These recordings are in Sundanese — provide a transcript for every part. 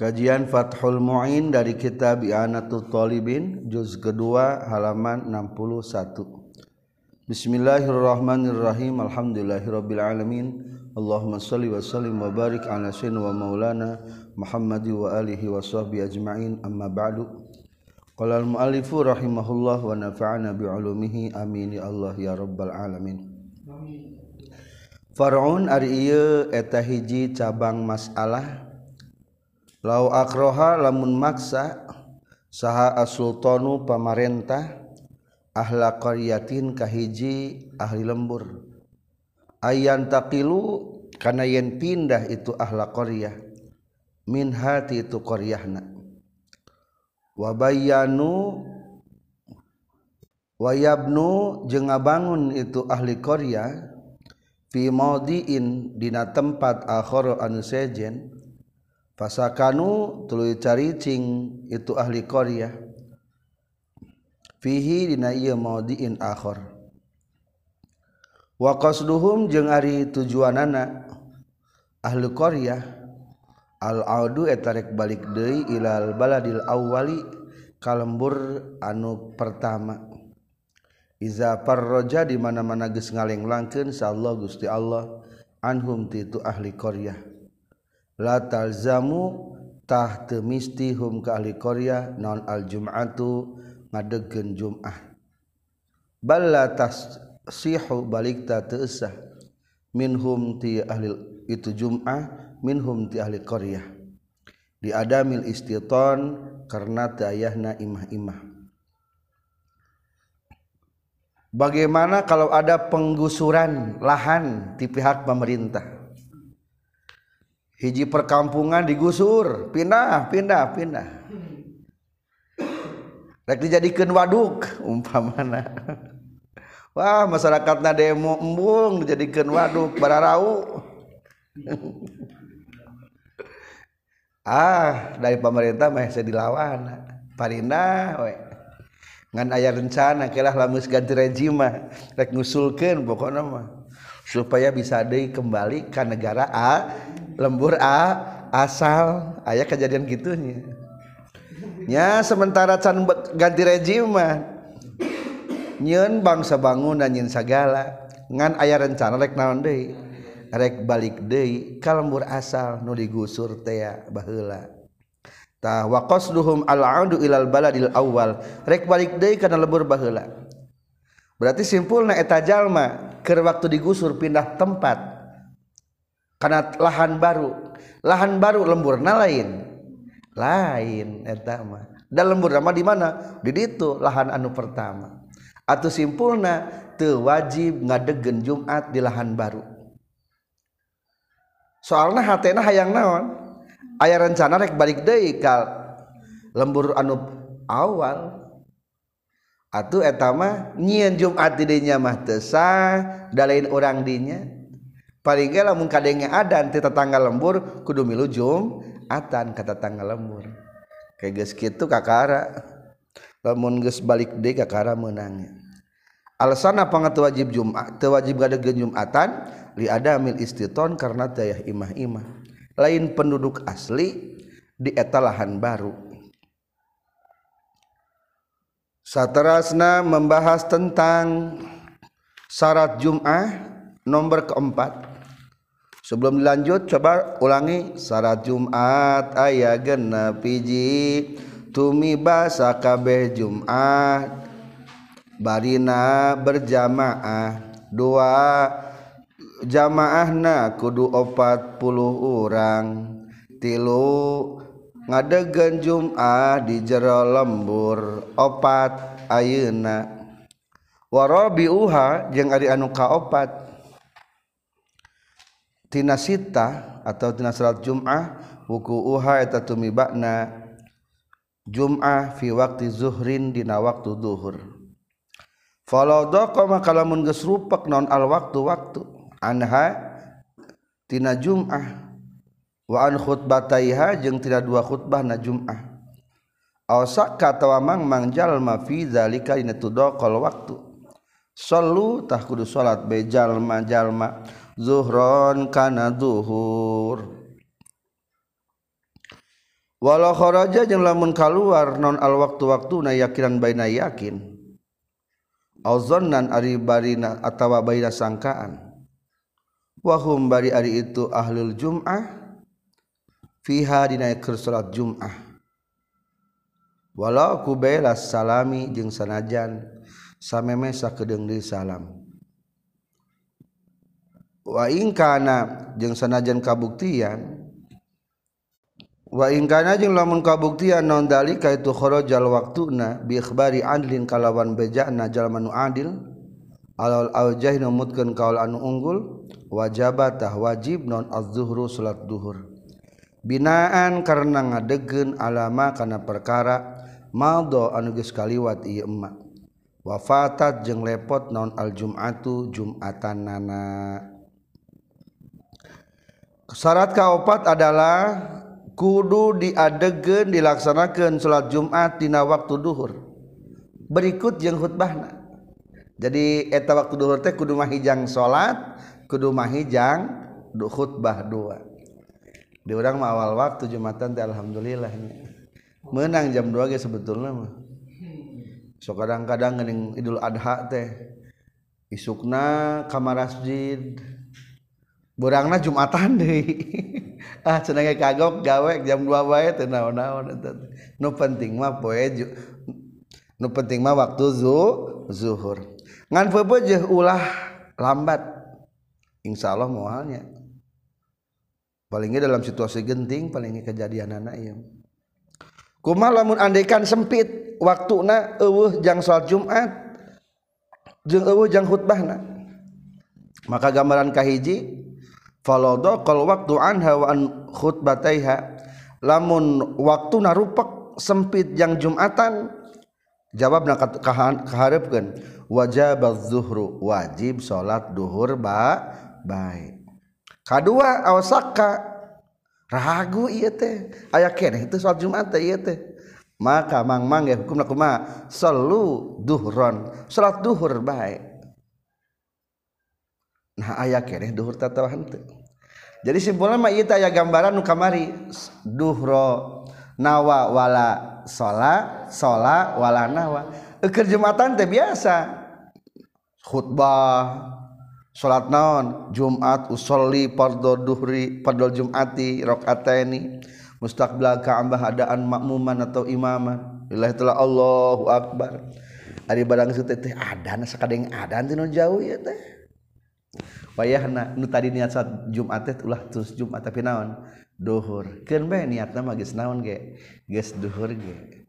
Kajian Fathul Mu'in dari kitab I'anatul Talibin juz kedua halaman 61. Bismillahirrahmanirrahim. Alhamdulillahirabbil alamin. Allahumma shalli wa sallim wa barik ala sayyidina wa maulana Muhammadi wa alihi wa sahbihi ajma'in. Amma ba'du. Qala al-mu'allifu rahimahullah wa nafa'ana bi 'ulumihi amin ya Allah ya rabbal alamin. Amin. Faraun ari ieu eta hiji cabang masalah lau akroha lamun maksa saha asultanu pamarentah ahla qaryatin kahiji ahli lembur. Ayan taqilu kana yen pindah itu ahla qaryah min hati itu qaryahna Wa bayyanu wa yabnu jeung ngabangun itu ahli qaryah fi maudiin dina tempat akhara anu sejen pasakanu tuluy caricing itu ahli Korea fihi dina ieu maudiin akhir. Wa qasduhum jeung ari tujuanana ahli Korea al audu eta rek balik deui ilal baladil awwali kalembur anu pertama. Iza parroja di mana-mana geus ngalenglangkeun sa Allah Gusti Allah anhum ti ahli Korea talzamu tah mistihum ke ahli Korea non al-jum'atu ngadegen Jum'ah. Balla tashihu balik ta teusah minhum ti ahli itu Jum'ah minhum ti ahli Korea. Di adamil istiton karena tayahna imah-imah. Bagaimana kalau ada penggusuran lahan di pihak pemerintah? hiji perkampungan digusur. Pindah pindah pindah. Rek dijadikan waduk umpamana. Wah masyarakatnya demo embung dijadikan waduk bararau. Ah dari pemerintah mah saya dilawan. Parina we. Ngan aya rencana kelah lamus ganti rejima rek ngusulkeun pokoknya mah supaya bisa deui kembali ke negara A lembur a asal. Ayah kejadian gitunya. Nya sementara can ganti rejiman nyen bangsa bangunan nyen segala ngan ayah rencana rek naon deui? Rek balik deui ka lembur asal nu digusur teh baheula. Tah wa qasduhum al audu ilal baladil awal rek balik deui kana lembur baheula. Berarti simpulna eta jalma keur waktu digusur pindah tempat. Karena lahan baru. Lahan baru lembur. Na lain. Lain etama dan lembur nama di mana? Di itu lahan anu pertama. Atau simpulna tu wajib ngadegen Jumat di lahan baru. Soalnya hatena hayang naon? Ayah rencana rek balik deui kal lembur anu awal. Atau etama nyieun Jumat di dinya mah teu dalain orang dinya paling lamun kadenge adan ti tetangga lembur kudu milu atan kata tetangga lembur. Kayak geus kitu kakara. Lamun geus balik deui kakara meunangnya alasan apa nggak wajib jumat wajib gak ada jumatan? Li ada mil istiton karena daya imah-imah. Lain penduduk asli di etalahan baru. Saterasna membahas tentang syarat Jum'ah nomor keempat Sebelum dilanjut coba ulangi. Syarat Jumat ayah genep piji. Tumi basa kabeh Jumat. Barina berjamaah. Dua jamaahna kudu opat puluh orang tilu ngadegen Jumat di jero lembur. Opat ayeuna. Warabi uha jeung ari anu kaopat tina sita atau tina salat Jum'ah wuku'uha eta tumibakna Jum'ah fi waktu zuhrin dina waktu duhur. Falau doqa maka lamun geus rupak non al waktu waktu anha tina Jum'ah. Wa an khutbataiha jeung tina dua khutbah na Jum'ah. Aw sakka tawa mang mang jalma fi zalika dina tudaqal waktu. Sallu tah kudu salat be jalma jalma zuhron kana zuhur. Wallahraja yang lamun kal keluar non al waktu-waktu na yakinan baina yakin. Alzonan aribarina atawa baina sangkaan. Wahum bari ari itu ahlul jum'ah fiha dina salat jum'ah. Walau kubela salami jeung sanajan sameme sakedeung deui salam waingkana jeung sanajan kabuktian waingkana jeung lamun kabuktian non dalika itu kharajal waktuna biikhbari adlin kalawan bejana jalma nu adil alal aujah numutkeun kaul anu unggul wajabatah wajib non az-zuhru salat duhur. Binaan karena ngadegen alama karena perkara maldo anu geus kaliwat ieu emak wafatat jeung lepot non al jum'atu jumatan jum'atanana. syarat kaopat adalah kudu diadegen dilaksanakan salat Jumat dina waktu duhur. Berikut yang khutbahna. Jadi eta waktu duhur teh kudu mahijang salat kudu mahijang khutbah dua. Di orang mah awal waktu Jumatan teh alhamdulillah menang jam 2 ge sebetulnya mah. So kadang-kadang geuning Idul Adha teh isukna ka masjid. burangna Jumatan deui. ah cenah kagok gawe jam 2 bae teu naon-naon eta. Nu penting mah poe nu penting mah waktu zu zuhur. Ngan peupeut jeung ulah lambat. Insyaallah moalnya. Palingnya dalam situasi genting palingnya kejadian anak ieu. Kuma lamun andaikan sempit waktuna eueuh jang salat Jumat jeung eueuh jang khutbahna. Maka gambaran kahiji falodo qal waktu anha wa an khutbataiha. Lamun waktu na rupek sempit jang Jumatan jawabna kaharepkeun wajib zuhru wajib salat duhur ba baik kedua awasaka ragu iya teh. Aya keneh itu soal Jumat iya teh. Maka mang mang ya hukumna kumaha? Salu duhron salat duhur bae. Nah aya keneh duhur tatawahan teh jadi simpulan mah itu ya gambaran nu kamari. Duhro nawa wala sola sola wala nawa. Eker jumatan teh biasa. Khutbah salat naon jumat usolli fardhu duhri fardhu jumati rakaataini mustaqbal ka'bah adaan makmuman atau imaman. Lillahi taala Allahu akbar. Ari barang situ teh adan sakadeng adan tinu jauh ya teh. payahna nu tadi niat saat Jumat teh ulah terus Jumat tapi naon? Duhur. Keun bae niatna mah geus naon ge? Geus duhur ge.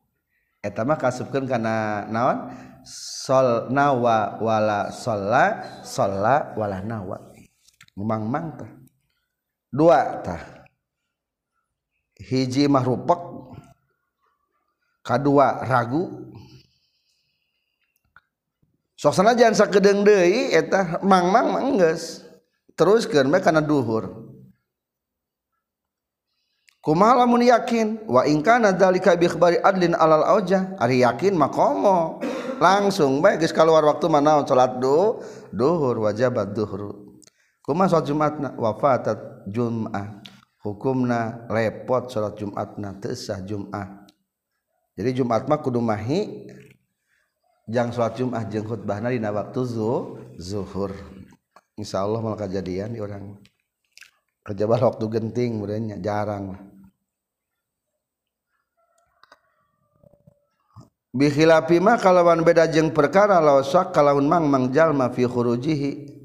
Eta mah kasupkeun kana naon? Sol nawa wala sola sola wala nawa. Memang mang tah. Dua tah. Hiji mah rupek. Kadua ragu. Soksana jangan sakedeng deui eta mang mang mah geus teruskeun bae kana duhur. Kumaha lamun yakin? Wa in kana dzalika bi adlin alal auja ari yakin makomo langsung baik geus keluar waktu mana salat do duhur wajibat duhur. Kumaha salat jumatna? Wafatat jum'ah. Hukumna lepot salat jumatna teu sah jum'ah. Jadi jumat mah kudu mahi jang salat jum'ah jeung khutbahna dina waktu zu, zuhur Insya Allah malah kejadian di orang. Kejabat waktu genting mudahnya jarang. Lah bihilafima kalawan beda jeng perkara laosak kalawan mang mang jalma fi khurujihi.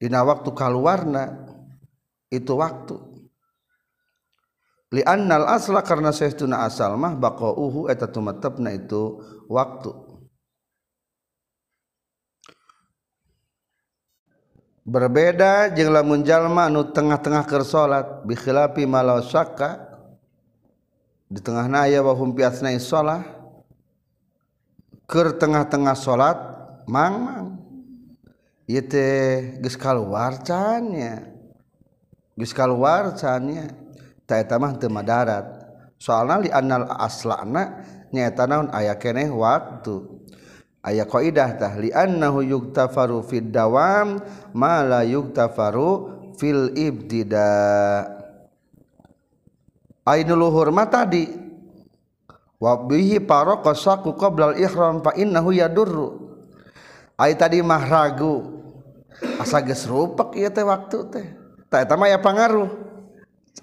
Dina waktu kaluarna itu waktu. Li annal asla karena saestuna asal mah baqauhu eta tumetepna itu waktu. berbeda jeung lamun jalma anu tengah-tengah keur salat bikhilafi malau syaka di tengahna aya wa hum piasna shalah keur tengah-tengah salat mang mang ieu teh geus kaluar cannya geus kaluar cannya ta eta mah teu madarat. Soalna li annal aslana nyaeta naon aya keneh waktu. Aya qaidahtah yuktafaru fiddawam mala yuktafaru fil ibtida. Luhur mata tadi wabihi parokosaku qoblal ihram fa innahu yadurru. Ai tadi mah ragu asa geus rupek ieu teh waktu teh. Ta eta mah ya pangaruh.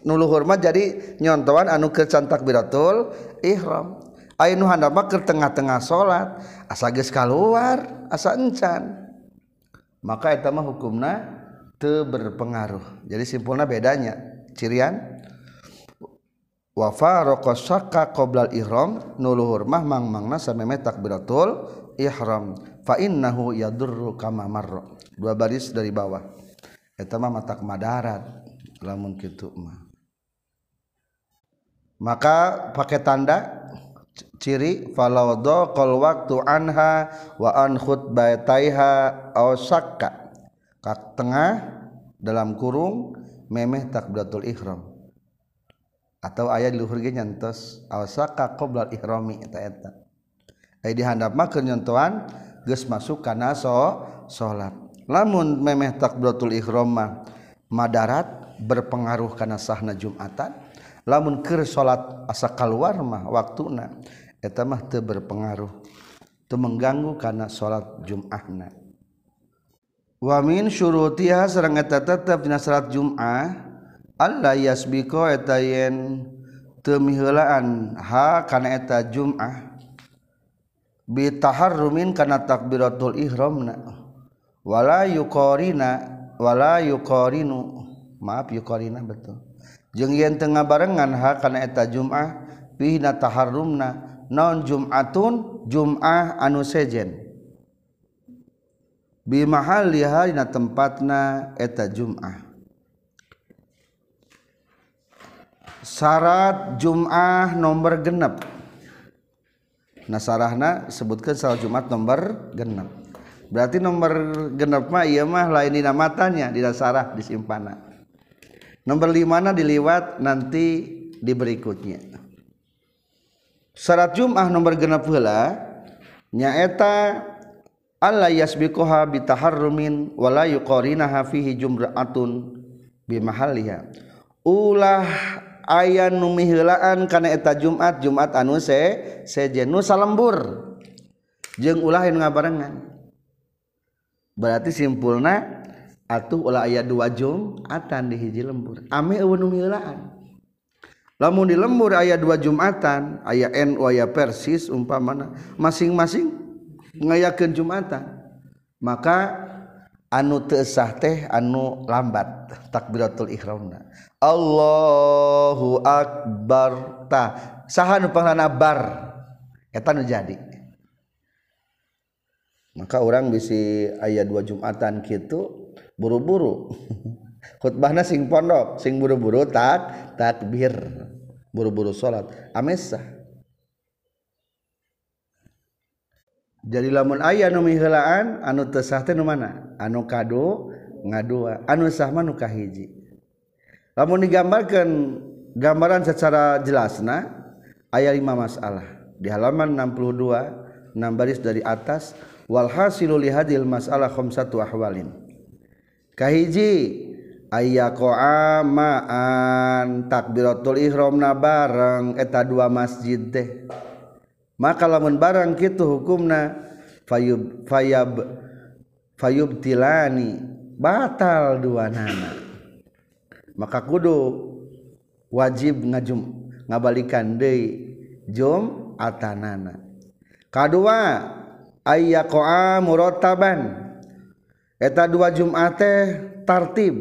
Nuluhur mah jadi nyontoan anu keur can takbiratul ihram ai nu handap mah keur tengah-tengah salat asa geus kaluar asa encan. Maka eta mah hukumna teu berpengaruh. Jadi simpulna bedanya cirian wa farqa syakka qoblal ihram nuluhur mah mang mangna sameme takbiratul ihram. Fa innahu yadurru kama marra. Dua baris dari bawah. Eta mah matak madarat lamun kitu mah. Maka pakai tanda ciri falau qol waktu anha wa an khutbataiha aw sakka kat tengah dalam kurung memeh takbiratul ihram. Atau ayat di luhur ge nyantos awsaka qoblal ihrami eta eta. Ai dihandap mah nyontoan geus masuk kana so salat lamun memeh takbiratul ihram mah madarat berpengaruh kana sahna jumatan lamun keur salat asa keluar mah waktuna eta mah teu berpengaruh teu mengganggu kana salat jum'ahna. Wa min syurutiha sareng eta tetep dina salat jum'ah Allah yasbiko eta yen teu miheulaan ha kana eta jum'ah. Bi taharrumin kana takbiratul ihramna. Wala yuqarina wala yuqarinu. Maaf yuqarina betul. Jeung yen teu ngabarengan ha kana eta jum'ah na taharrumna non jum'atun? Jum'ah anu sejen. Bi mahalliha dina tempatna eta jum'ah. Syarat Jumah nomor genep. Nasarahna sebutkan salat Jumat nomor genep. Berarti nomor genep mah iya mah lain di matanya di dasarah disimpana nomor limana diliwat nanti di berikutnya. Syarat Jum'ah nomor genap hela nyaeta Allah yasbiquha bitaharrumin wala yuqarinaha fihi jumra'atun bimahaliha. Ulah aya numihilaan kana eta Jumat Jumat anu se sejen nu salembur. Jeung ulah yang ngabarengan. Berarti simpulna atuh ulah aya dua jumatan di hiji lembur. Ame eueun nu milaan lamun di lembur aya dua jumatan aya NU aya persis umpamana masing-masing ngayakeun jumatan. Maka anu teu sah teh anu lambat takbiratul ihramna. Allahu akbar ta. Saha nu panglana bar? Eta nu jadi. Maka orang bisi ayat dua jumatan gitu buru-buru. Khutbahna sing pondok sing buru-buru tak takbir. Buru-buru salat amesah. Jadi lamun aya nu mihelaan anu teu sah teh mana? Anu kado ngadua. Anu sah mah nu kahiji. Lamun digambarkan gambaran secara jelasna ayat 5 masalah. Di halaman 62 enam baris dari atas walhasilu lihadil masalah khamsatu ahwalin kahiji. Aya maan takbiratul ihram na bareng. Eta dua masjid teh. Maka lamun barang kitu hukumna. Fayub fayab fayub tilani batal dua nana maka kudu wajib ngajum ngabalikan deui jum atanana kadua ayyaqa'a murattaban eta dua Jumat teh tartib.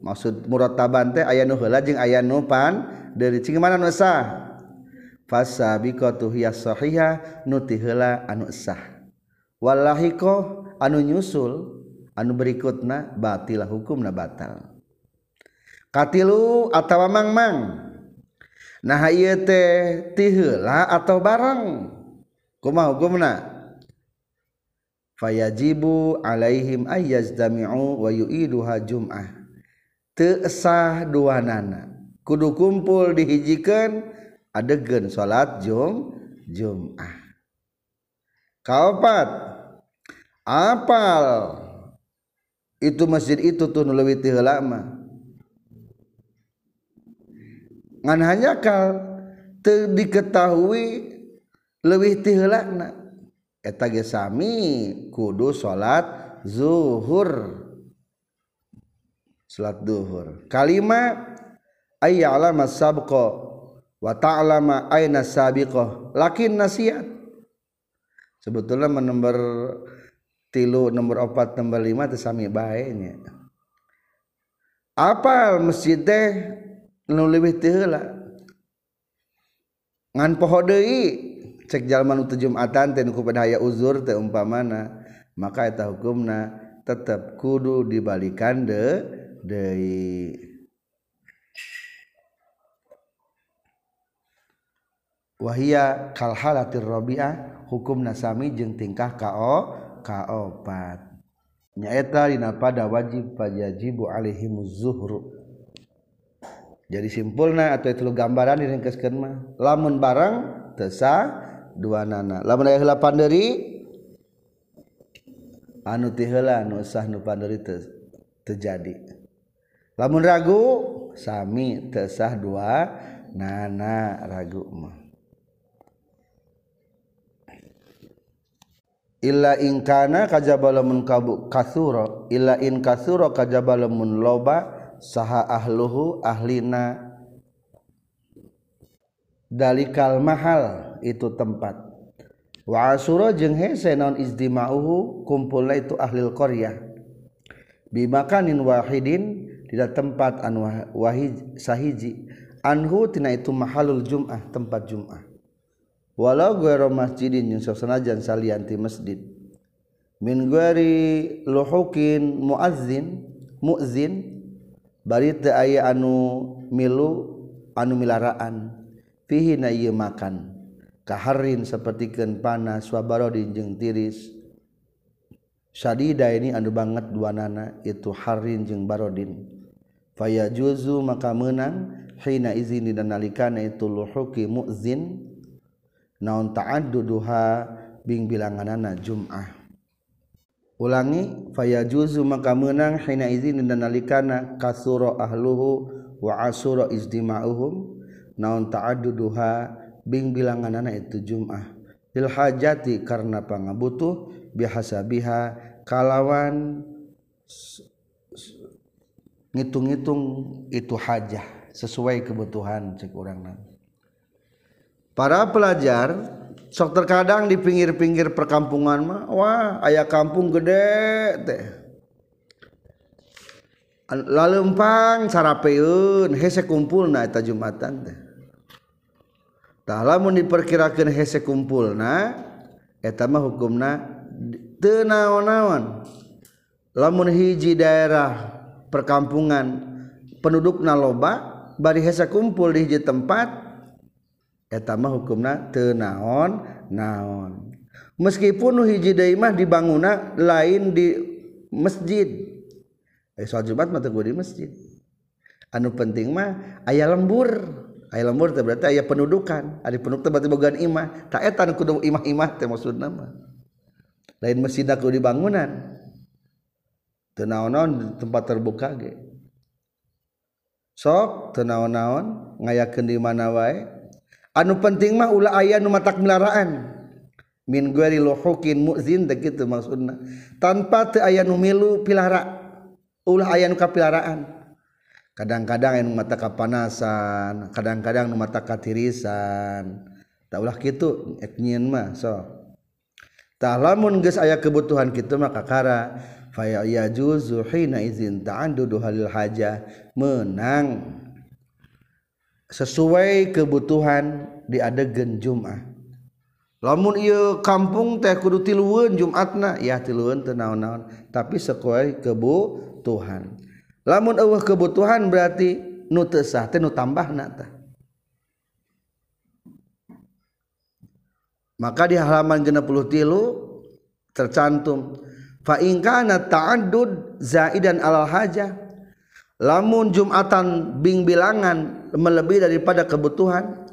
Maksud murattaban teh aya nu heula jeung aya nu pan dari cing mana nu sah? Fasabiqatu hiya sahihah nu ti heula anu sah. Walahiqo anu nyusul anu berikutna batilah hukumna batal. Katilu atawa mangmang. Nah ieu teh ti heula atau barang kumaha hukumna? Fayajibu alaihim ayyazdami'u wa yu'iduha jum'ah. Teu sah duanana kudu kumpul dihijikeun adegeun salat jum jum'ah. Kaopat apal. Itu masjid itu tuh nu leuwih tiheula mah. Ngan hanya kal diketahui lebih eta gesami kudu salat zuhur. Salat zuhur kalima ayya'lama sabqa wa ta'lama aina sabiqah? Lakin nasiat sebetulnya nomor tilu nomor opat nomor lima itu sami baiknya apal masjid teh nu lebih tihela ngan poho deui. Cek jalma nu jumatan teh nu daya uzur teh umpamana maka eta hukumna tetap kudu dibalikan de deui. Wahia kalhalatir robiah hukum nasami jeng tingkah kao kaopat. Nyaeta dina pada wajib pajajibu alaihimu zuhru. Jadi simpulna atau itu gambaran diringkeskeun mah lamun barang tesa dua nana lamun aya heula panderi anu ti heula nu sah nu panderi te, terjadi. Lamun ragu sami tesah dua nana ragu mah. Illa in kana kajaba lamun kabu kasuro. Illa in kasuro kajaba lamun loba saha ahluhu ahlina dalikal mahal itu tempat. Wa asura jeung hese naon izdima'uhu kumpulna itu ahlil qaryah. Bimakanin wahidin dina tempat anu wahid sahiji. Anhu tina itu mahalul jum'ah tempat jum'ah. Walau guero masjidin jeung sanajan salian ti masjid. Min gueri luhukin muazzin muazzin bari teu aya anu milu anu milaraan. pihi na ieu makan. Kaharin sapertikeun panas wa barodin jeung tiris. Syadida ini anu banget duanana itu harin jeung barodin. Faya juzu maka menang hina izin dan nalikana itu luhuki mu'zin. Naon ta'adduduha bing bilanganana jum'ah. Ulangi faya juzu maka menang hina izin dan nalikana kasuro ahluhu wa asuro izdima'uhum naon ta'addu duha bing bilanganana itu jum'ah. Lil hajati karena pangabutuh bihasabiha kalawan ngitung-ngitung itu hajah sesuai kebutuhan cek nanti para pelajar sok terkadang di pinggir-pinggir perkampungan mah wah ayah kampung gede teh. Lalempang sarapeun hese kumpulna eta jumatan teh lamun diperkirakan hese kumpulna etama hukumna tenaon-naon lamun hiji daerah perkampungan penduduk naloba bari hese kumpul di hiji tempat etama hukumna tenaon naon. Meskipun hiji daimah dibanguna lain di masjid. Eh, soal jumat mah di masjid. Anu penting mah ayah lembur. aya lembur teh berarti aya pendudukan. Ada penduduk teh berarti bogaan imah. Tak eta kudu imah-imah teh maksudna mah lain masjid kudu dibangunan. Teu naon-naon tempat terbuka ge. Sok teu naon-naon ngayakeun di mana wae. Anu penting mah ulah aya nu matak melaraan. Min gueri luhukin mu'zin teh kitu maksudna. Tanpa teu aya nu milu pilara. Ulah aya nu kapilaraan. kadang-kadang yang mata kapanasan kadang-kadang mata katirisan. Tak ulah gitu nyian mah so. Tak lamun geus aya kebutuhan kitu mah kakara fa yajuzu hina izin ta'addudu halil haja menang. Sesuai kebutuhan diadegen Jumat ah. lamun iya kampung teh kudu tilueun Jumatna ya tilueun teu naon-naon tapi sesuai kebutuhan. Lamun eueuh kebutuhan berarti nu teu sah teh nu tambahna maka di halaman 63 tercantum fa in kana ta'addud zaidan alal hajah. Lamun jumatan bing bilangan melebihi daripada kebutuhan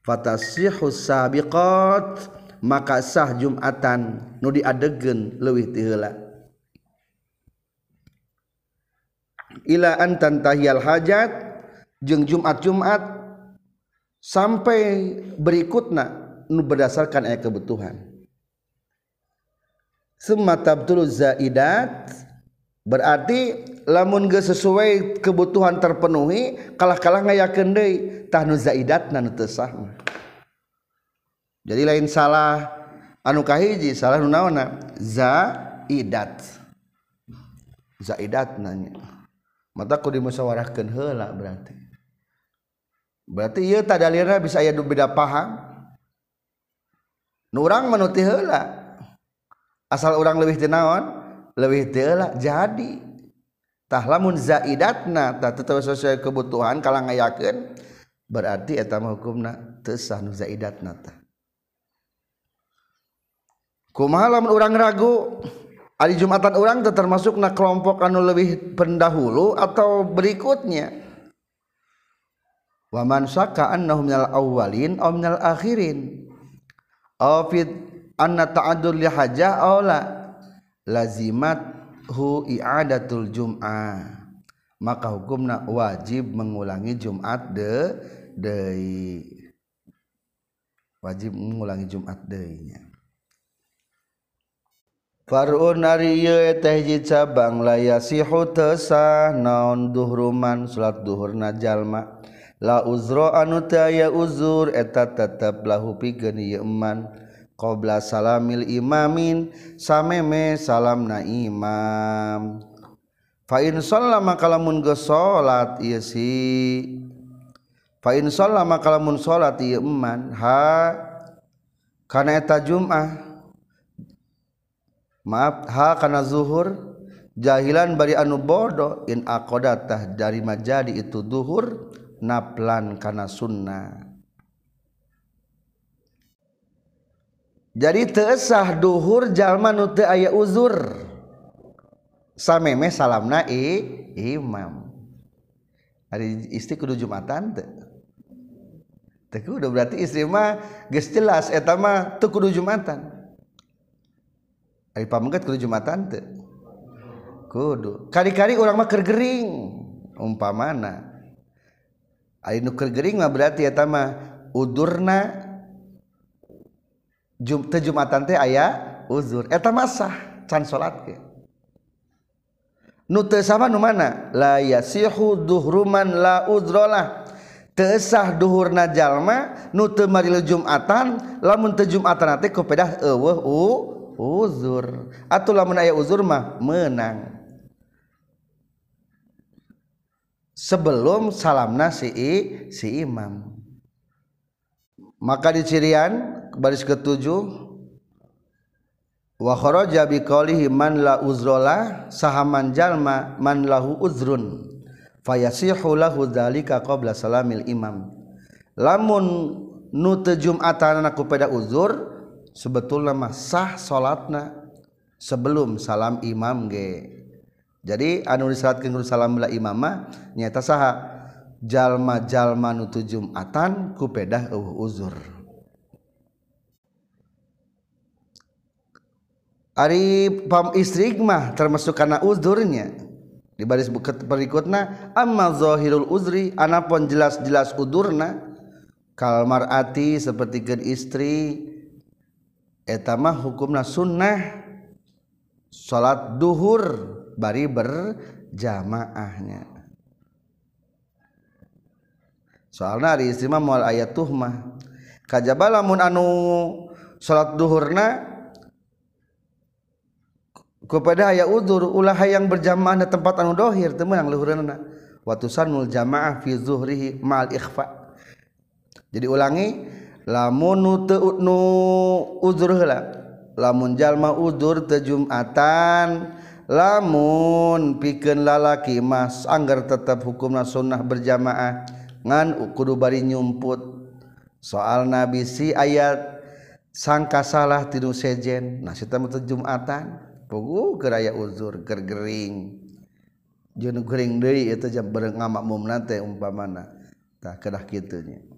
fatasihus sabiqat maka sah jumatan nu diadegen leuwih ti heula ilaan tantahiyal hajat jeung Jumat-Jumat sampai berikutnya nu berdasarkan ayat kebutuhan. Summa tabtulu zaidat berarti lamun ge sesuai kebutuhan terpenuhi kalah-kalah ngayakeun deui tah nu zaidatna nu teu sah jadi lain salah anu kahiji salah nu naonna zaidat. Zaidat nanya mataku dimusyawarahkan hela berarti. Berarti ia tak dalirnya bisa ayat beda paham. Nurang menuti hela asal orang lebih tenawan lebih tela jadi. Tah lamun zaidatna tak tetap sesuai kebutuhan kalau ngayakeun berarti eta mah hukumna teu sah nu zaidatna tah. Kumaha lamun urang ragu? Hari Jumatan orang termasuk na kelompok anu lebih pendahulu atau berikutnya? Wa man syaka annahu minal awwalin aw minal akhirin. Aw fit anna ta'addul li hajah aula lazimat hu i'adatul jum'ah. Maka hukumna wajib mengulangi Jumat de deui wajib mengulangi Jumat deui E cabang la yasihu layasihutesah naon duhruman salat duhurna jalma. La uzra anu ya uzur eta tetep lahu pigeun ieu eman. Qobla salamil imamin sameme salam na imam fa'in lama kalamun geus salat ieu si. Fa fa'in lama kalamun salat ieu eman. Ha kana eta jumat. maaf ha kana zuhur. Jahilan bari anu bodoh in akodatah dari majadi itu duhur naplan kana sunnah. Jadi teesah duhur jalma nu teu aya uzur. Sameme salamna i imam. Hari istri kudu jumatan teu. Teu kudu berarti istri mah geus jelas eta mah teu kudu jumatan. Ari pamengket kudu Jumatan teu. Kudu. Kari-kari urang mah keur gering umpamana. Ari nu keur gering mah berarti eta mah udurna Jum, teu Jumatan teh aya uzur. Eta mah sah can salat ke. Nu teu sama nu mana? La yasihu duhruman la udrolah. Teu sah duhurna jalma nu teu maril Jumatan, lamun teu Jumatan teh kupedah eueuh u uzur. Atuh lamun aya uzur mah menang. Sebelum salamna si si imam. Maka di cirian baris ketujuh. Wa kharaja bi qalihi man la uzrola sahaman jalma man lahu uzrun. Fayasihu lahu dzalika qabla salamil imam. Lamun nu teu jumatan aku pada uzur sebetulnya mah sah salatna sebelum salam imam ge. Jadi anu disalatkeun kudu salam bila imam mah nyaeta saha jalma-jalma nu teu jumatan ku pedah uh uzur. Ari pam istri mah termasuk karena uzurnya. Di baris buket berikutnya amma zahirul uzri anapun jelas-jelas udurna kalmar ati seperti istri etama hukumna sunnah. Salat duhur bari berjamaahnya. Soalnya hari istri mah moal ayat tuh mah. Kajaba lamun anu salat duhurna kepada ayat udur ulah yang berjamaah di tempat anu dohir temen yang luhurna. Watusanul jamaah fi zuhrihi mal ikhfa. Jadi ulangi lamunnu nu udzur heula. Lamun jalma udzur teu jumatan lamun pikeun lalaki Mas anggar tetap hukumna sunnah berjamaah ngan kudu bari nyumput. Soal nabi si ayat sangka salah tidur sejen. Nah kita metu jumatan pugu keraya uzur gergering jenuh gering deui itu jam bareng ngamak mumna teh umpamana. Tah kedah kitunya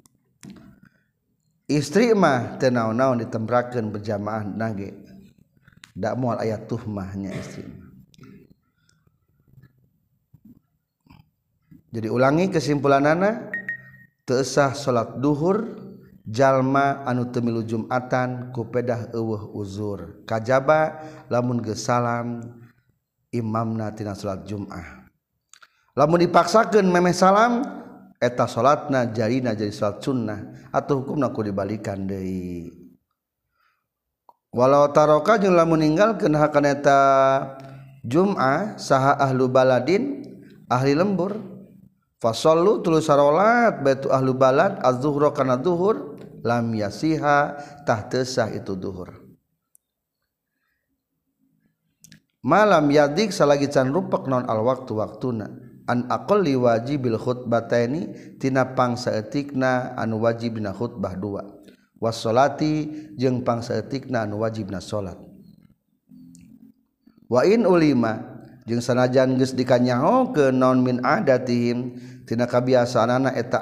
istri mah tenau-naun ditembrakan berjamaah nage. Tidak mual ayat tuhmahnya istri jadi ulangi kesimpulan anak tersah salat duhur jalma anu temilu jumatan kupedah eueuh uzur. Kajaba lamun gesalam imamna tina salat jumat lamun dipaksakan memeh salam eta salatna jarina jadi salat sunnah. Atau hukumna ku dibalikan deui. Walau taroka jeung lamun ninggalkeun hakana eta jumat saha ahlu baladin ahli lembur. Fasallu tuluy salat baitu ahlu balad az-zuhra kana zuhur lam yasiha tah tesah itu zuhur malam yadik salagi can rupak non al waktu waktuna an aqalli wajibil khutbataini tina pangsa etikna anu wajibna khutbah dua. Was salati jeung pangsaeutikna anu wajibna salat wa in ulima jeung sanajan geus dikanyaho ke non min adatihim tina kabiasaanana eta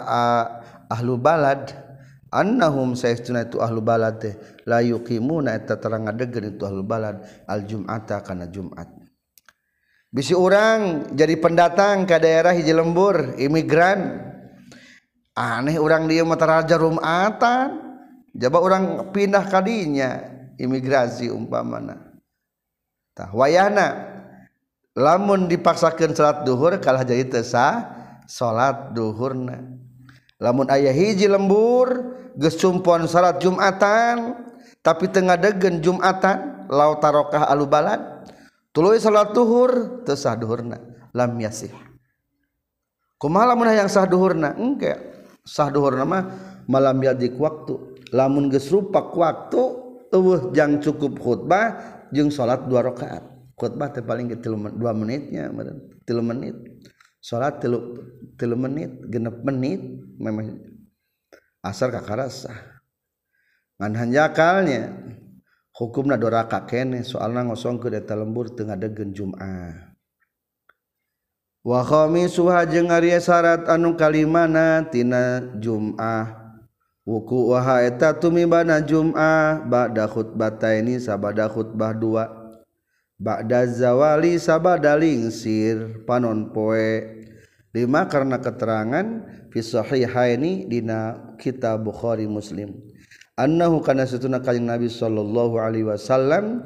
ahlu balad. Annahum saestuna itu ahlu balad teh la yuqimuna eta terang adegan itu ahlu balad al jum'ata kana jum'at. bisi orang jadi pendatang ke daerah hiji lembur imigran. Aneh orang dia mataraja rumatan jaba orang pindah kadinya imigrasi umpamana. Tah wayahna. Lamun dipaksakan salat duhur kalah jadi tesa salat duhurna. Lamun ayah hiji lembur gesumpon salat jumatan tapi tengah degen jumatan lau tarokah alubalad tuluy salat duhur teu sah duhurna. Lam yasih. Kumaha lamun hayang sah duhurna? Engke sah duhurna mah malam yadik waktu. Lamun geus rupak waktu eueuh jang cukup khutbah jeung salat dua rakaat. Khutbah teh paling ke 2 menitnya 3 menit. Salat 3 menit genep menit memang asar kakarasa ngan hanjakalnya hukumna doraka kene soalna ngosong ke eta lembur tengah degen Jum'ah. Wa khamisuha jeung ari syarat anu kalimana tina Jum'ah. Wuku waha eta tumibana Jum'ah ba'da khutbataini sabada khutbah dua. Ba'da zawali sabada lingsir panon poe. Lima karena keterangan fi sahihaini dina kitab Bukhari Muslim. annahu kana satuna kanjing Nabi sallallahu alaihi wasallam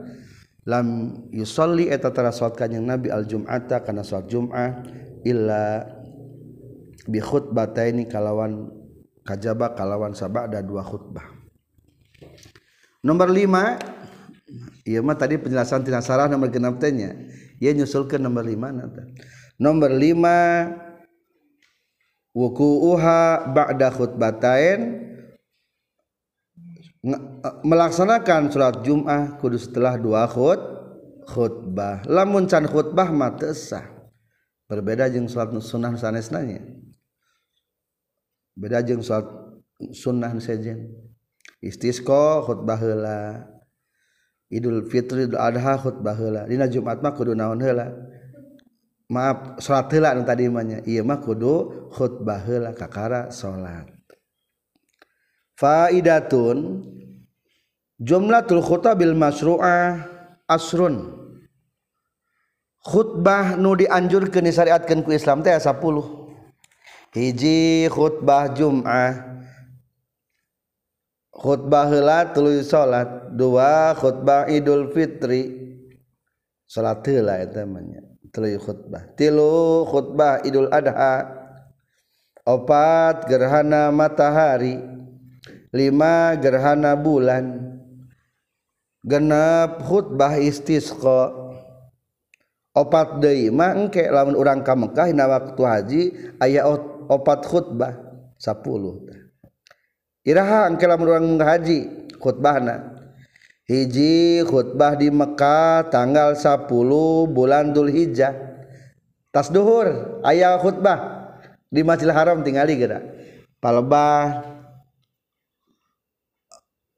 lam yusalli eta tara salat kanjing Nabi al Jum'ata kana salat Jum'ah illa bi khutbataini kalawan kajaba kalawan sabada dua khutbah nomor lima Iya mah tadi penjelasan tina sarah nomor genap nya ieu nyusulkeun nomor 5 nata. Nomor 5 wukuuha ba'da khutbatain melaksanakan sholat Jum'ah kudu setelah dua khut khutbah. Lamun can khutbah mah sah. Berbeda jeung salat sunnah sanesnanya. Beda jeung salat sunnah sejen. Istisqa khutbah heula. Idul Fitri Idul Adha khutbah heula. Dina Jumat mah kudu naon heula? Maaf salat heula tadi mah ieu mah kudu khutbah heula kakara salat faidatun jumlatul khutabil masru'ah asrun. Khutbah nu dianjurkeun disyariatkeun ku Islam teh 10 hiji khutbah Jum'ah. Khutbah heula tuluy salat dua khutbah Idul Fitri. Salat heula eta mah khutbah. Tilu khutbah Idul Adha. Opat gerhana matahari lima gerhana bulan. Genep khutbah istisqa. Opat deui mah engke lamun urang ka Mekah dina waktu haji aya opat khutbah 10 iraha engke lamun urang haji khutbahna. Hiji khutbah di Mekah tanggal 10 bulan Dzulhijjah. Tas duhur ayah khutbah di Masjidil Haram tinggali gerak palebah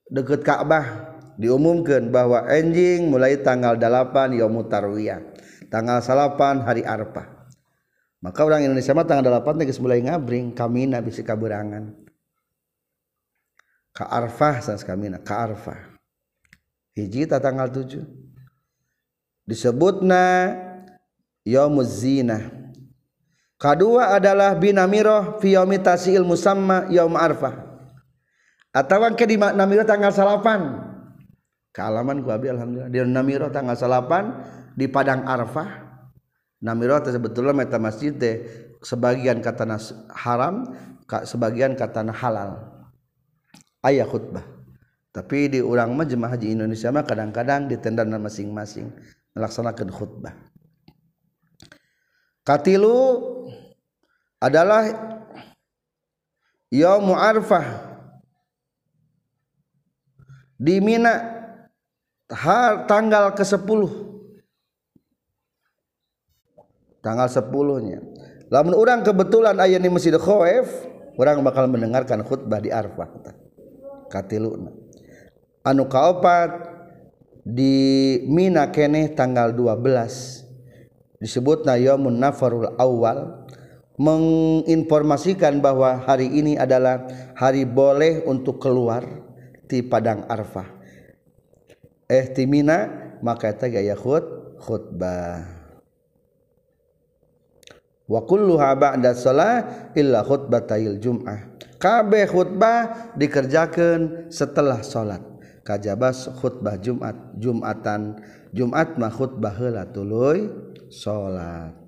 deket Ka'bah diumumkan bahwa enjing mulai tanggal 8 Yaumut Tarwiyah tanggal 8 hari Arfah maka orang Indonesia mah tanggal 8 geus mulai ngabring kamina bisi kaberangan. Ka Arfah sas kamina ka Arfah hiji tanggal 7 disebutna yaumuz zinah. Kedua adalah binamiroh fi yaumi tasiil musamma yaum arfah atau ke di Namiro tanggal salapan. Kealaman ku abi alhamdulillah. Di Namiro tanggal salapan di Padang Arfah. Namiro sebetulnya meta masjid teh sebagian kata haram sebagian kata halal. Ayah khutbah. Tapi di urang mah jemaah haji Indonesia mah kadang-kadang di tenda masing-masing melaksanakan khutbah. Katilu adalah Yaumu Arfah di Mina tanggal ke-10 tanggal 10-nya lamun orang kebetulan aya di Masjid Khaif orang bakal mendengarkan khutbah di Arfah katiluna. Anu kaopat di Mina keneh tanggal 12 disebut na yaumun nafarul awal menginformasikan bahwa hari ini adalah hari boleh untuk keluar di padang arfah. Eh timina maka eta gaya khut khutbah. Wa kulluha ba'da shalah illa khutbatayil jum'ah. Kabeh khutbah dikerjakan setelah salat kajabas khutbah Jumat Jumatan. Jumat mah khutbah heula tuluy salat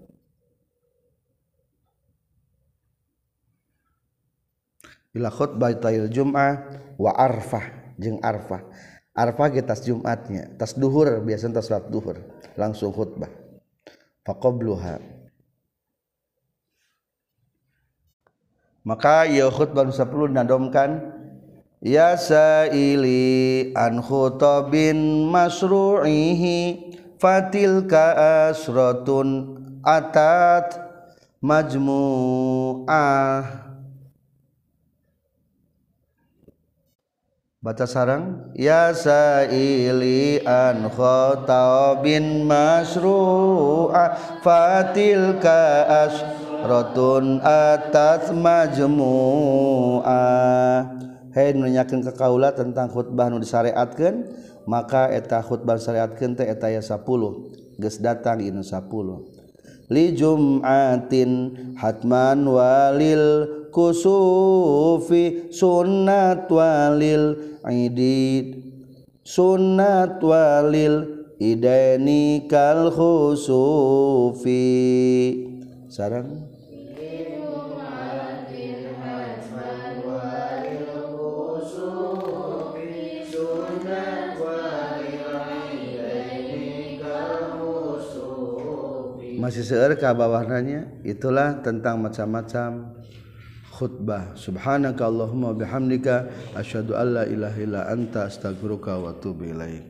khutbah Jumah waarfah jeng arfah. Arfa kita Jumatnya tas dhuhur biasa surat dhuhur langsung khutbah. Faqabluha maka ya khutbah 10 nadomkan ya saili an khutabin masru'ihi fatilka asratun atat majmu'ah baca sarang ya sa'ili an khatabin masru'a fatilka asratun atas majmu'a. Hei nanyakeun ka kaula tentang khutbah nu disyariatkeun maka eta khutbah syariatkeun teh eta ya 10 geus datang ieu 10 li jum'atin hatman walil kusufi sunnat walil Aidid sunnat walil idani kal khusufi sarang. Masih seer ke bawahnya itulah tentang macam-macam khutbah. Subhanaka Allahumma bihamdika asyhadu alla ilaha illa anta astaghfiruka wa atubu ilaik.